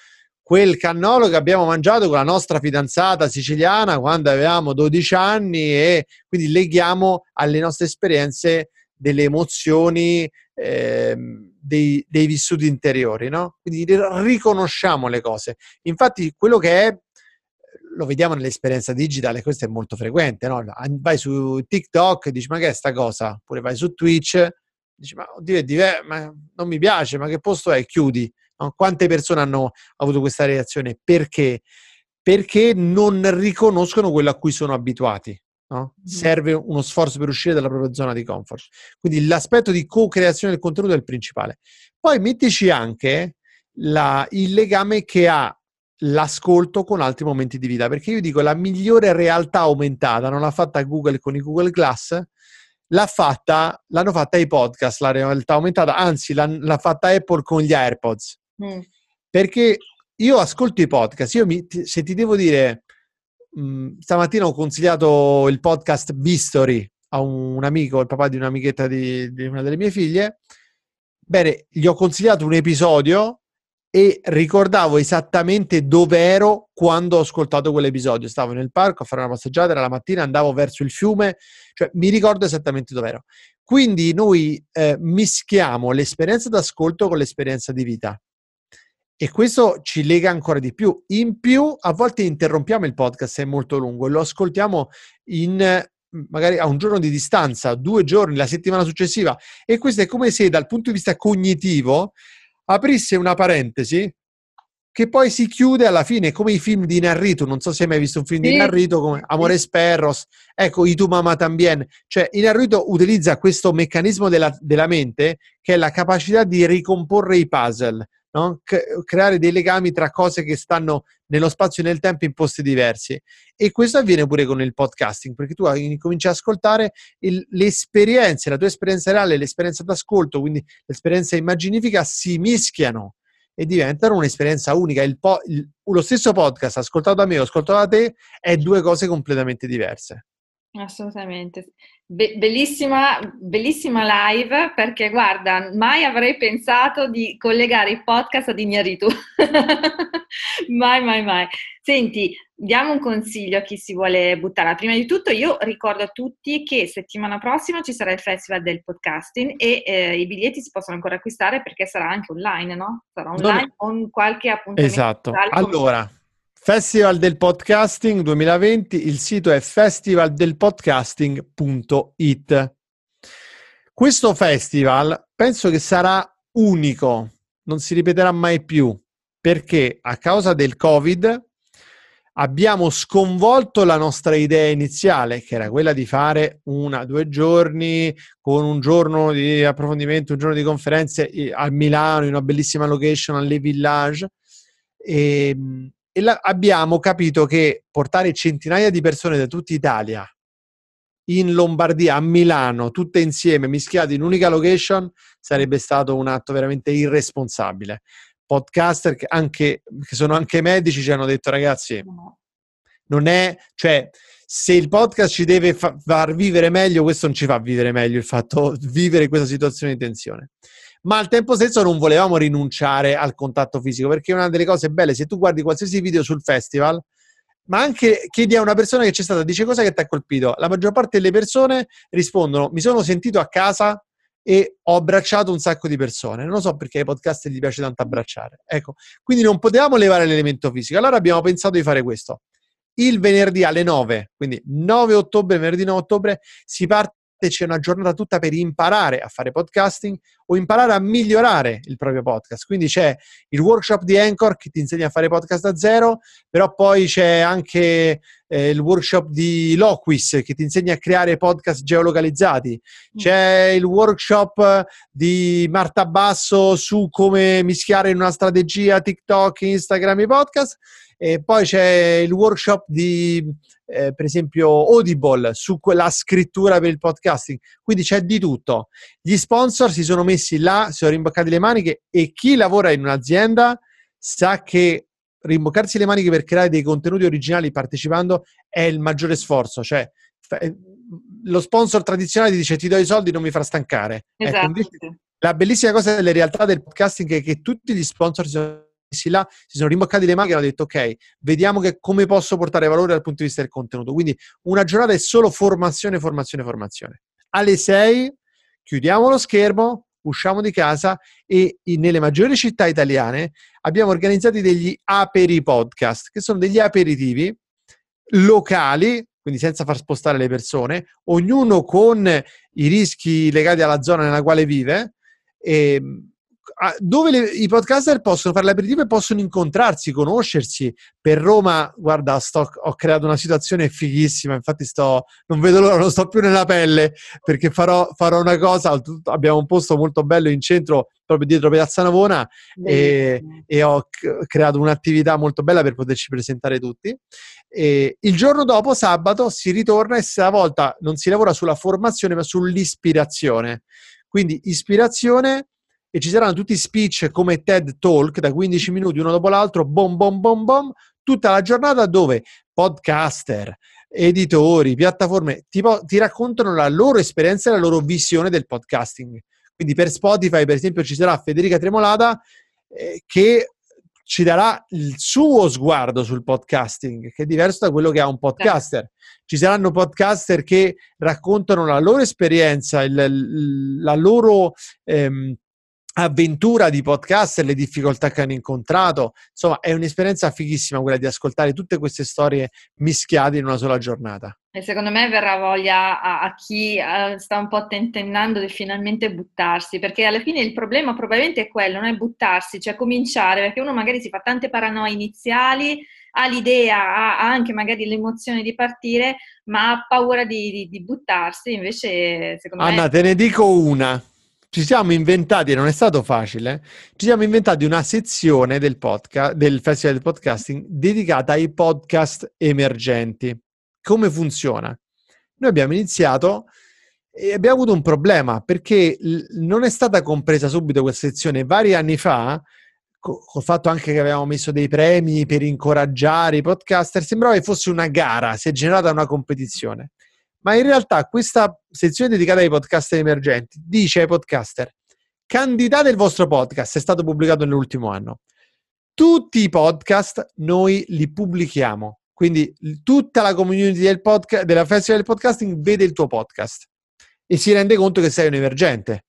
Speaker 2: quel cannolo che abbiamo mangiato con la nostra fidanzata siciliana quando avevamo 12 anni e quindi leghiamo alle nostre esperienze delle emozioni, eh, dei, dei, vissuti interiori, no? Quindi riconosciamo le cose. Infatti quello che è, lo vediamo nell'esperienza digitale, questo è molto frequente, no? Vai su TikTok e dici ma che è sta cosa? Oppure vai su Twitch, dici ma oddio è diverso, ma non mi piace, ma che posto è? Chiudi? Quante persone hanno avuto questa reazione? Perché? Perché non riconoscono quello a cui sono abituati. No? Serve uno sforzo per uscire dalla propria zona di comfort. Quindi l'aspetto di co-creazione del contenuto è il principale. Poi mettici anche la, il legame che ha l'ascolto con altri momenti di vita, perché io dico la migliore realtà aumentata non l'ha fatta Google con i Google Glass, l'ha fatta, l'hanno fatta i podcast, la realtà aumentata, anzi l'ha, l'ha fatta Apple con gli AirPods. Mm. Perché io ascolto i podcast, io mi, se ti devo dire, mh, mm, stamattina ho consigliato il podcast Bistory a un, un, amico, il papà di un'amichetta di, di una delle mie figlie. Bene, gli ho consigliato un episodio e ricordavo esattamente dove ero quando ho ascoltato quell'episodio. Stavo nel parco a fare una passeggiata, era la mattina, andavo verso il fiume, cioè mi ricordo esattamente dove ero. Quindi noi eh, mischiamo l'esperienza d'ascolto con l'esperienza di vita. E questo ci lega ancora di più. In più, a volte interrompiamo il podcast se è molto lungo e lo ascoltiamo in magari a un giorno di distanza, due giorni, la settimana successiva. E questo è come se dal punto di vista cognitivo aprisse una parentesi che poi si chiude alla fine, come i film di Narrito. Non so se hai mai visto un film sì. di Narrito come Amores Perros, ecco, I tu mamma tambien. Cioè, Inarrito utilizza questo meccanismo della, della, mente che è la capacità di ricomporre i puzzle, no? Creare dei legami tra cose che stanno nello spazio e nel tempo in posti diversi. E questo avviene pure con il podcasting, perché tu cominci a ascoltare il, le esperienze, la tua esperienza reale, l'esperienza d'ascolto, quindi l'esperienza immaginifica, si mischiano e diventano un'esperienza unica. Il po- il, lo stesso podcast ascoltato da me o ascoltato da te è due cose completamente diverse.
Speaker 1: Assolutamente. Be- bellissima, bellissima live perché guarda, mai avrei pensato di collegare i podcast ad Ignaritu. (laughs) mai, mai, mai. Senti, diamo un consiglio a chi si vuole buttare. Prima di tutto io ricordo a tutti che settimana prossima ci sarà il Festival del Podcasting e eh, i biglietti si possono ancora acquistare perché sarà anche online, no? Sarà online con qualche appuntamento.
Speaker 2: Esatto. Allora, Festival del Podcasting 2020, il sito è festivaldelpodcasting.it. Questo festival penso che sarà unico, non si ripeterà mai più, perché a causa del Covid abbiamo sconvolto la nostra idea iniziale, che era quella di fare una, due giorni con un giorno di approfondimento, un giorno di conferenze a Milano, in una bellissima location alle Village. E, ehm, e la, abbiamo capito che portare centinaia di persone da tutta Italia in Lombardia, a Milano, tutte insieme, mischiate in unica location, sarebbe stato un atto veramente irresponsabile. Podcaster che, anche, che sono anche medici ci hanno detto ragazzi, non è, cioè, se il podcast ci deve fa- far vivere meglio, questo non ci fa vivere meglio il fatto di vivere questa situazione di tensione ma al tempo stesso non volevamo rinunciare al contatto fisico, perché una delle cose belle, se tu guardi qualsiasi video sul festival, ma anche chiedi a una persona che c'è stata, dice cosa che ti ha colpito, la maggior parte delle persone rispondono, mi sono sentito a casa e ho abbracciato un sacco di persone. Non lo so perché ai podcast gli piace tanto abbracciare. Ecco, quindi non potevamo levare l'elemento fisico. Allora abbiamo pensato di fare questo. Il venerdì alle 9, quindi 9 ottobre, venerdì 9 ottobre, si parte c'è una giornata tutta per imparare a fare podcasting o imparare a migliorare il proprio podcast. Quindi c'è il workshop di Anchor che ti insegna a fare podcast da zero, però poi c'è anche eh, il workshop di Loquis che ti insegna a creare podcast geolocalizzati. Mm. C'è il workshop di Marta Basso su come mischiare in una strategia TikTok, Instagram e podcast. E poi c'è il workshop di eh, per esempio Audible su quella scrittura per il podcasting. Quindi c'è di tutto. Gli sponsor si sono messi là, si sono rimboccati le maniche e chi lavora in un'azienda sa che rimboccarsi le maniche per creare dei contenuti originali partecipando è il maggiore sforzo. Cioè, eh, lo sponsor tradizionale ti dice ti do i soldi, non mi farà stancare. Ecco, esatto. Ecco, la bellissima cosa delle realtà del podcasting è che tutti gli sponsor si sono messi là, si sono rimboccati le maniche e hanno detto ok, vediamo che, come posso portare valore dal punto di vista del contenuto. Quindi una giornata è solo formazione, formazione, formazione. Alle 6 chiudiamo lo schermo, usciamo di casa e nelle maggiori città italiane abbiamo organizzato degli aperi podcast, che sono degli aperitivi locali, quindi senza far spostare le persone, ognuno con i rischi legati alla zona nella quale vive. E, ehm, dove le, i podcaster possono fare l'aperitivo e possono incontrarsi, conoscersi. Per Roma, guarda, sto, ho creato una situazione fighissima, infatti sto, non vedo l'ora, non sto più nella pelle perché farò, farò una cosa, abbiamo un posto molto bello in centro, proprio dietro Piazza Navona e, e, ho creato un'attività molto bella per poterci presentare tutti. E il giorno dopo, sabato, si ritorna e stavolta non si lavora sulla formazione ma sull'ispirazione. Quindi ispirazione e ci saranno tutti speech come TED Talk da 15 minuti uno dopo l'altro, bom bom bom bom, tutta la giornata dove podcaster, editori, piattaforme ti, ti raccontano la loro esperienza e la loro visione del podcasting. Quindi per Spotify, per esempio, ci sarà Federica Tremolata eh, che ci darà il suo sguardo sul podcasting, che è diverso da quello che ha un podcaster. Ci saranno podcaster che raccontano la loro esperienza, il, la loro ehm, avventura di podcast, le difficoltà che hanno incontrato. Insomma, è un'esperienza fighissima quella di ascoltare tutte queste storie mischiate in una sola giornata.
Speaker 1: E secondo me verrà voglia a, a chi uh, sta un po' tentennando di finalmente buttarsi, perché alla fine il problema probabilmente è quello, non è buttarsi, cioè cominciare, perché uno magari si fa tante paranoie iniziali, ha l'idea, ha, ha anche magari l'emozione di partire, ma ha paura di, di, di buttarsi, invece secondo
Speaker 2: Anna,
Speaker 1: me...
Speaker 2: Anna, te ne dico una ci siamo inventati, e non è stato facile, ci siamo inventati una sezione del, podcast, del Festival del Podcasting dedicata ai podcast emergenti. Come funziona? Noi abbiamo iniziato e abbiamo avuto un problema perché non è stata compresa subito questa sezione. Vari anni fa, col fatto anche che avevamo messo dei premi per incoraggiare i podcaster, sembrava che fosse una gara, si è generata una competizione ma in realtà questa sezione dedicata ai podcaster emergenti dice ai podcaster candidate il vostro podcast, è stato pubblicato nell'ultimo anno. Tutti i podcast noi li pubblichiamo, quindi tutta la community del podcast, della Festival del Podcasting vede il tuo podcast e si rende conto che sei un emergente.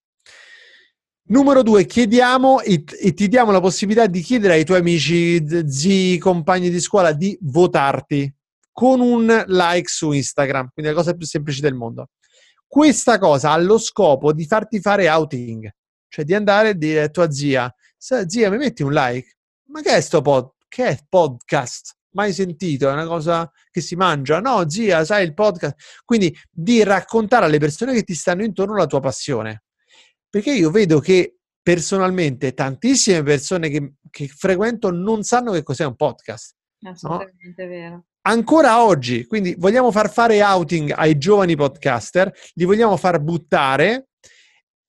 Speaker 2: Numero due, chiediamo e, e, ti diamo la possibilità di chiedere ai tuoi amici, zii, compagni di scuola di votarti con un like su Instagram, quindi la cosa più semplice del mondo. Questa cosa ha lo scopo di farti fare outing, cioè di andare e dire a tua zia, zia mi metti un like? Ma che è sto pod- che è podcast? Mai sentito? È una cosa che si mangia? No, zia, sai il podcast? Quindi di raccontare alle persone che ti stanno intorno la tua passione. Perché io vedo che personalmente tantissime persone che, che frequento non sanno che cos'è un podcast.
Speaker 1: Assolutamente no? vero
Speaker 2: ancora oggi. Quindi vogliamo far fare outing ai giovani podcaster, li vogliamo far buttare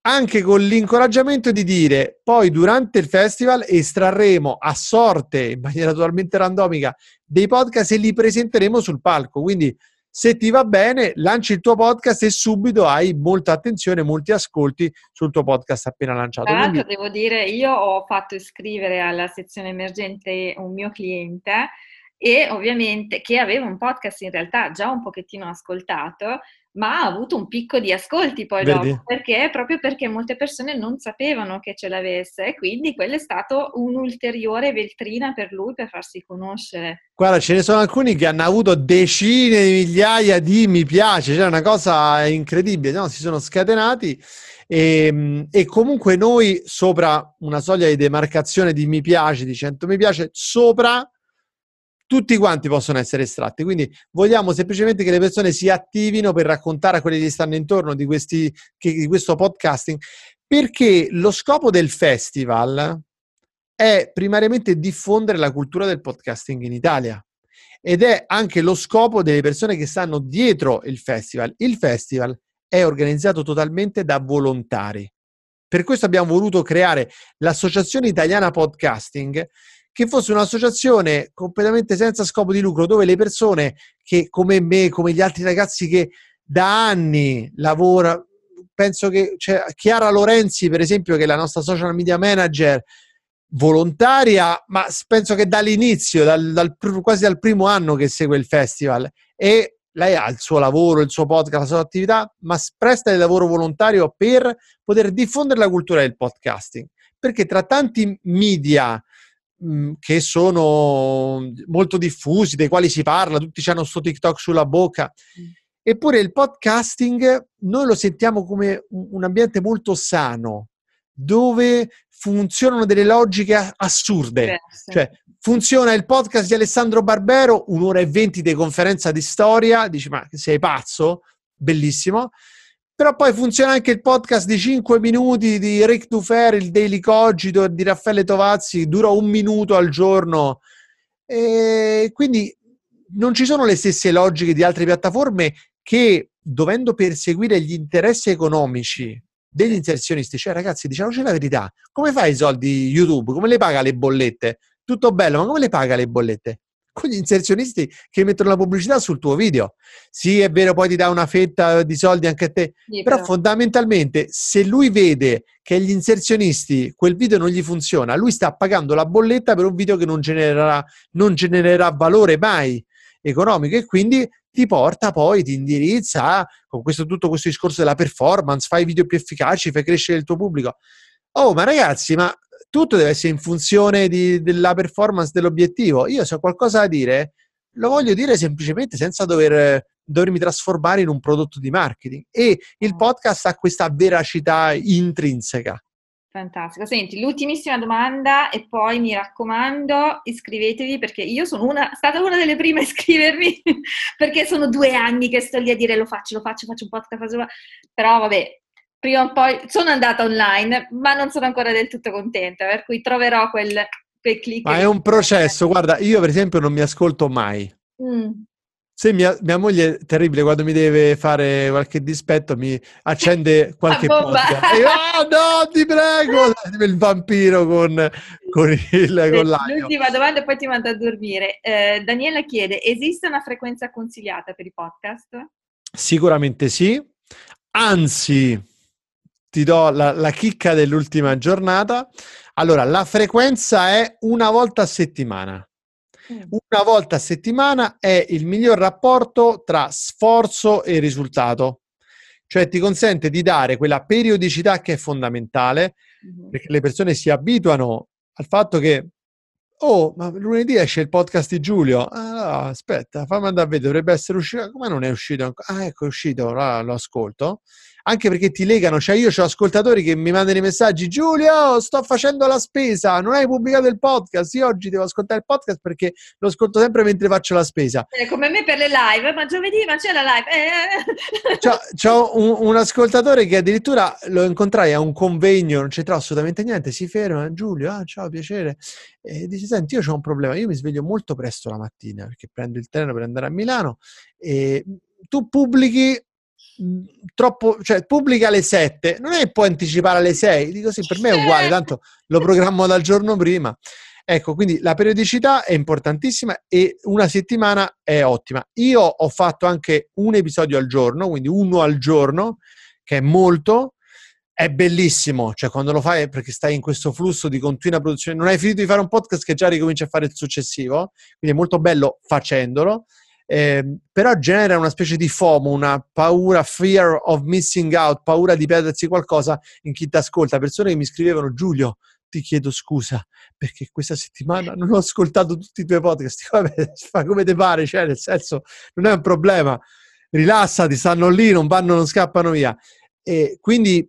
Speaker 2: anche con l'incoraggiamento di dire poi durante il festival estrarremo a sorte, in maniera totalmente randomica, dei podcast e li presenteremo sul palco. Quindi se ti va bene, lanci il tuo podcast e subito hai molta attenzione, molti ascolti sul tuo podcast appena lanciato.
Speaker 1: Tra l'altro Quindi... devo dire, io ho fatto iscrivere alla sezione emergente un mio cliente e ovviamente che aveva un podcast in realtà già un pochettino ascoltato, ma ha avuto un picco di ascolti poi Vedi? dopo, perché proprio perché molte persone non sapevano che ce l'avesse e quindi quello è stato un'ulteriore vetrina per lui per farsi conoscere.
Speaker 2: Guarda, ce ne sono alcuni che hanno avuto decine di migliaia di mi piace, cioè una cosa incredibile, no? si sono scatenati e, ehm, e comunque noi sopra una soglia di demarcazione di mi piace, di 100 mi piace, sopra tutti quanti possono essere estratti. Quindi vogliamo semplicemente che le persone si attivino per raccontare a quelli che stanno intorno di, questi, di questo podcasting, perché lo scopo del festival è primariamente diffondere la cultura del podcasting in Italia ed è anche lo scopo delle persone che stanno dietro il festival. Il festival è organizzato totalmente da volontari. Per questo abbiamo voluto creare l'Associazione Italiana Podcasting, che fosse un'associazione completamente senza scopo di lucro, dove le persone che come me, come gli altri ragazzi che da anni lavora, penso che cioè, Chiara Lorenzi, per esempio, che è la nostra social media manager, volontaria, ma penso che dall'inizio, dal, dal, quasi dal primo anno che segue il festival, e lei ha il suo lavoro, il suo podcast, la sua attività, ma presta il lavoro volontario per poter diffondere la cultura del podcasting. Perché tra tanti media Mhmm, che sono molto diffusi, dei quali si parla, tutti hanno sto TikTok sulla bocca. Mm. Eppure il podcasting noi lo sentiamo come un ambiente molto sano, dove funzionano delle logiche assurde. Cioè, funziona il podcast di Alessandro Barbero, un'ora e venti di conferenza di storia, dici ma sei pazzo? Bellissimo. Però poi funziona anche il podcast di 5 minuti di Rick Dufer, il Daily Cogito di Raffaele Tovazzi, dura un minuto al giorno. E quindi non ci sono le stesse logiche di altre piattaforme che, dovendo perseguire gli interessi economici degli inserzionisti, cioè ragazzi, diciamoci la verità, come fai i soldi YouTube? Come le paga le bollette? Tutto bello, ma come le paga le bollette? Con gli inserzionisti che mettono la pubblicità sul tuo video. Sì, è vero, poi ti dà una fetta di soldi anche a te, sì, però, però fondamentalmente se lui vede che gli inserzionisti quel video non gli funziona, lui sta pagando la bolletta per un video che non genererà, non genererà valore mai economico e quindi ti porta poi, ti indirizza con questo, tutto questo discorso della performance, fai video più efficaci, fai crescere il tuo pubblico. Oh, ma ragazzi, ma tutto deve essere in funzione di, della performance dell'obiettivo. Io se ho qualcosa da dire, lo voglio dire semplicemente senza dover, dovermi trasformare in un prodotto di marketing. E il mm. podcast ha questa veracità intrinseca.
Speaker 1: Fantastico. Senti, l'ultimissima domanda e poi mi raccomando iscrivetevi perché io sono una, stata una delle prime a iscrivermi (laughs) perché sono due anni che sto lì a dire lo faccio, lo faccio, faccio un podcast, faccio... però vabbè, prima o poi sono andata online ma non sono ancora del tutto contenta, per cui troverò quel, quel click.
Speaker 2: Ma è un processo, guarda, io per esempio non mi ascolto mai. Mm. Se mia, mia, moglie è terribile quando mi deve fare qualche dispetto, mi accende (laughs) qualche podcast. E io, oh no, ti prego! Il vampiro con, con, il, con
Speaker 1: l'agno. L'ultima domanda e poi ti mando a dormire. Eh, Daniela chiede, esiste una frequenza consigliata per i podcast?
Speaker 2: Sicuramente sì. Anzi, ti do la, la chicca dell'ultima giornata. Allora, la frequenza è una volta a settimana. Mm. Una volta a settimana è il miglior rapporto tra sforzo e risultato, cioè ti consente di dare quella periodicità che è fondamentale mm-hmm. perché le persone si abituano al fatto che Oh, ma lunedì esce il podcast di Giulio. Ah, aspetta, fammi andare a vedere, dovrebbe essere uscito. Come non è uscito ancora? Ah, ecco, è uscito, allora lo ascolto anche perché ti legano, cioè io ho ascoltatori che mi mandano i messaggi, Giulio, sto facendo la spesa, non hai pubblicato il podcast, io oggi devo ascoltare il podcast perché lo ascolto sempre mentre faccio la spesa.
Speaker 1: Eh, come me per le live, ma giovedì ma c'è la live.
Speaker 2: Eh. C'ho, c'ho un, un, ascoltatore che addirittura lo incontrai a un convegno, non c'entrò assolutamente niente, si ferma, Giulio, ah, ciao, piacere. E dice, senti, io ho un problema, io mi sveglio molto presto la mattina perché prendo il treno per andare a Milano e tu pubblichi troppo, cioè pubblica alle 7, non è che può anticipare alle 6, dico sì, per me è uguale, tanto lo programmo dal giorno prima. Ecco, quindi la periodicità è importantissima e una settimana è ottima. Io ho fatto anche un episodio al giorno, quindi uno al giorno, che è molto, è bellissimo, cioè quando lo fai perché stai in questo flusso di continua produzione, non hai finito di fare un podcast che già ricominci a fare il successivo, quindi è molto bello facendolo eh, però genera una specie di FOMO, una paura, fear of missing out, paura di perdersi qualcosa in chi ti ascolta. Persone che mi scrivevano, Giulio, ti chiedo scusa perché questa settimana non ho ascoltato tutti i tuoi podcast. (laughs) Vabbè, fa come ti pare, cioè nel senso non è un problema. Rilassati, stanno lì, non vanno, non scappano via. E quindi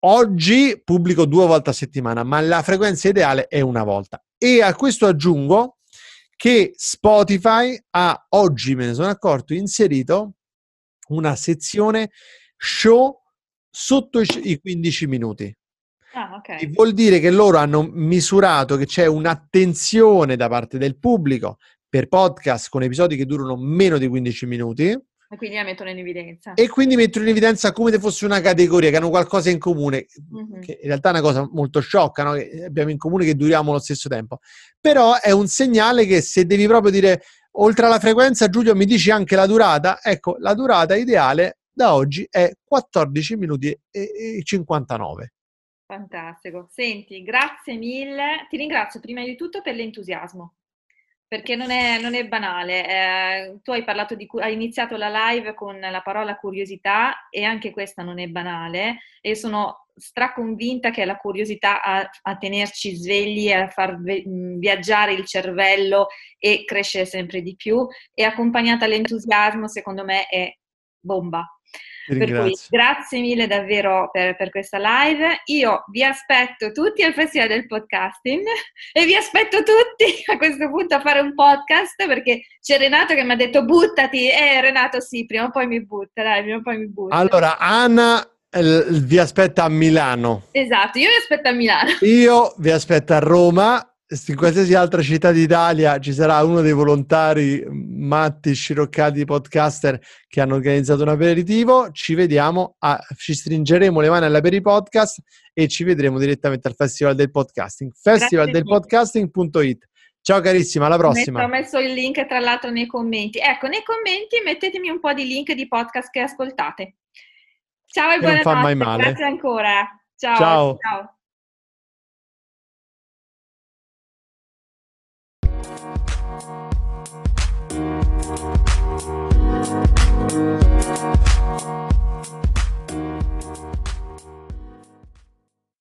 Speaker 2: oggi pubblico due volte a settimana, ma la frequenza ideale è una volta. E a questo aggiungo che Spotify ha oggi, me ne sono accorto, inserito una sezione show sotto i 15 minuti. Ah, okay. Vuol dire che loro hanno misurato che c'è un'attenzione da parte del pubblico per podcast con episodi che durano meno di 15 minuti
Speaker 1: e quindi la mettono in evidenza.
Speaker 2: E quindi mettono in evidenza come se fosse una categoria, che hanno qualcosa in comune, mm-hmm. che in realtà è una cosa molto sciocca, no? che abbiamo in comune che duriamo allo stesso tempo. Però è un segnale che se devi proprio dire, oltre alla frequenza, Giulio, mi dici anche la durata, ecco, la durata ideale da oggi è 14 minuti e 59.
Speaker 1: Fantastico. Senti, grazie mille. Ti ringrazio prima di tutto per l'entusiasmo perché non è, non è banale. Eh, tu hai, parlato di, hai iniziato la live con la parola curiosità e anche questa non è banale e sono straconvinta che è la curiosità a, a tenerci svegli, a far viaggiare il cervello e crescere sempre di più e accompagnata all'entusiasmo secondo me è bomba. Per cui grazie mille davvero per, per, questa live. Io vi aspetto tutti al Festival del Podcasting e vi aspetto tutti (laughs) a questo punto a fare un podcast perché c'è Renato che mi ha detto buttati. Eh Renato sì, prima o poi mi butta, dai, prima o poi mi butta.
Speaker 2: Allora, Anna vi aspetta a Milano.
Speaker 1: Esatto, io vi aspetto a Milano.
Speaker 2: Io vi aspetto a Roma in qualsiasi altra città d'Italia ci sarà uno dei volontari matti, sciroccati podcaster che hanno organizzato un aperitivo. Ci vediamo, a, ci stringeremo le mani all'aperipodcast e ci vedremo direttamente al Festival del Podcasting. Festivaldelpodcasting.it. Ciao carissima, alla prossima.
Speaker 1: Ho messo il link tra l'altro nei commenti. Ecco, nei commenti mettetemi un po' di link di podcast che ascoltate. Ciao e buonanotte, grazie ancora. Ciao.
Speaker 2: Ciao.
Speaker 1: ciao. Thank